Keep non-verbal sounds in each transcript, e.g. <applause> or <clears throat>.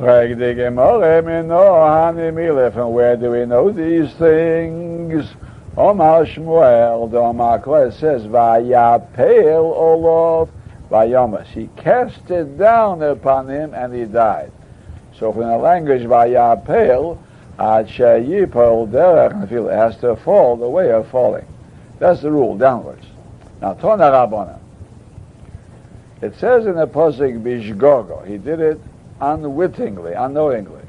Where do we know these things? Omar Shmuel, the Omar says, Vayapel Olov Vayomas. He cast it down upon him and he died. So from the language Vayapel, Ad Sheyipol Derech, it has to fall the way of falling. That's the rule, downwards. Now, Tona Rabbana. It says in the Pasuk Bishgogo, he did it unwittingly, unknowingly.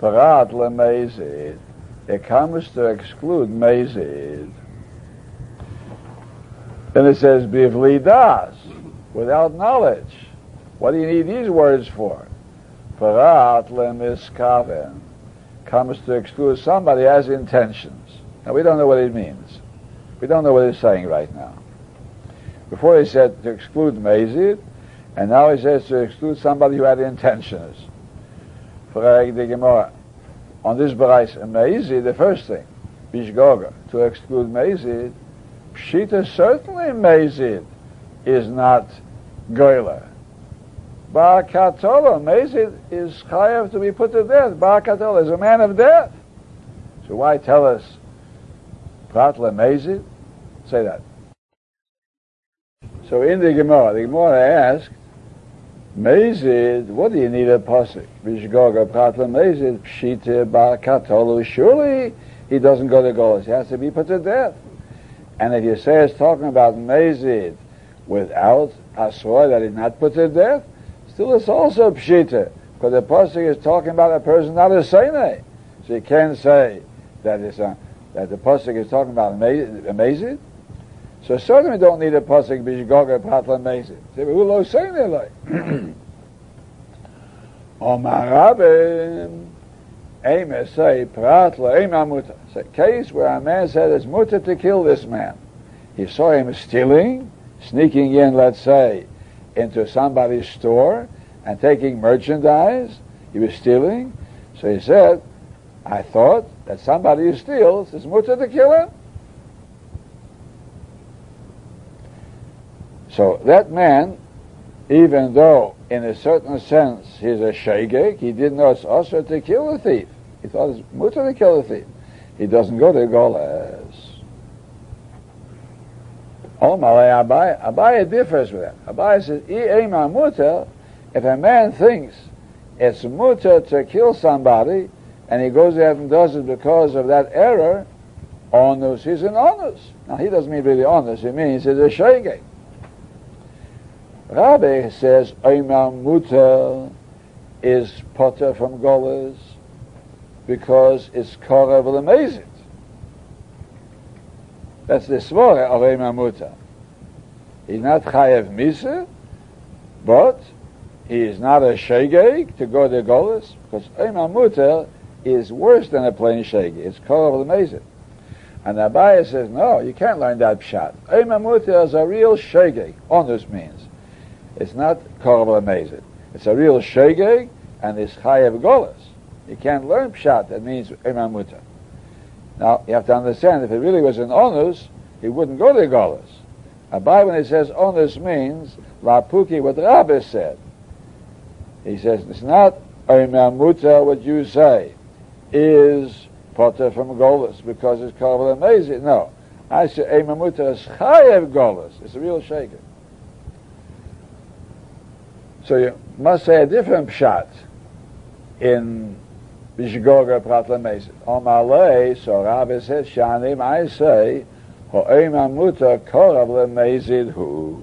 Parat lemezid. It comes to exclude mezid. Then it says bivli das, without knowledge. What do you need these words for? Parat lemiskaven comes to exclude somebody has intentions. Now we don't know what it means. We don't know what he's saying right now. Before he said to exclude mezid, and now he says to exclude somebody who had intentions. Frag the Gemara. On this barais, Mezid, the first thing, Bishgoga, to exclude Mezid, Pshita certainly Mezid is not Goyla. Ba'akatola, Mezid is chayav to be put to death. Ba'akatola is a man of death. So why tell us Pratla Mezid? Say that. So in the Gemara, the Gemara asks, Mezid, what do you need a pasuk? Vishgoga pratla mezid, pshite katolu. Surely he doesn't go to Golas. He has to be put to death. And if you say it's talking about mezid without aswa that he's not put to death, still it's also pshita. Because the pasuk is talking about a person not a sene. So you can't say that it's a, that the pasuk is talking about a mezid. So certainly don't need a pasuk b'shgoga patla mezid. Say, who lo saying like? <clears throat> Omar Rabim, Aim say pratla aim amuta. A case where a man said it's muta to kill this man. He saw him stealing, sneaking in, let's say, into somebody's store and taking merchandise. He was stealing. So he said, I thought that somebody who steals is muta to kill him. So that man, even though in a certain sense he's a shegeg, he didn't know it's also to kill a thief. He thought it's mutter to kill a thief. He doesn't go to Golas. Oh, Malay Abai, Abai differs with that. Abai says, I mutter, if a man thinks it's mutter to kill somebody, and he goes there and does it because of that error, onus, he's an onus. Now, he doesn't mean really onus, he means he's a shegeg. Rabbi says Oimar Muta is potter from Golas because it's Korav Lemezit. That's the svara of Oimar Muta. He's not Chayev Misa, but he is not a Shegeg to go to Golas because Oimar Muta is worse than a plain Shegeg. It's Korav Lemezit. And Abaye says, no, you can't learn that pshat. Oimar Muta is a real Shegeg. Honest means. It's not Korav Lemezid. It's a real Shegeg, and it's Chayev Golas. You can't learn Pshat, that means Imam Muta. Now, you have to understand, if it really was an onus, he wouldn't go to Golas. Abai, when he says onus, means Lapuki, what Rabbi said. He says, it's not Imam Muta, what you say, is Potter from Golas, because it's Korav Lemezid. No. I say Imam Muta is Chayev Golas. It's a real Shegeg. So you must say a different pshat in Bishgoga Pratlamesid. Omalei, so Rabbi says, Shanim, I say, Ho'im Amuta Korav Lemezid Hu.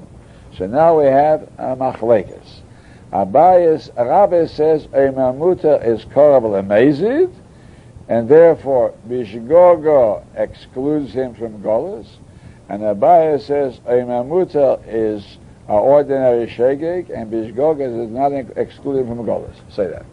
So now we have a machlekes. Abayis, Rabbi says, Oim Amuta is Korav Lemezid, and therefore Bishgoga excludes him from Golas, and Abayis says, Oim Amuta is ordinary shegeg, and bishgogas is not excluded from golas. Say that.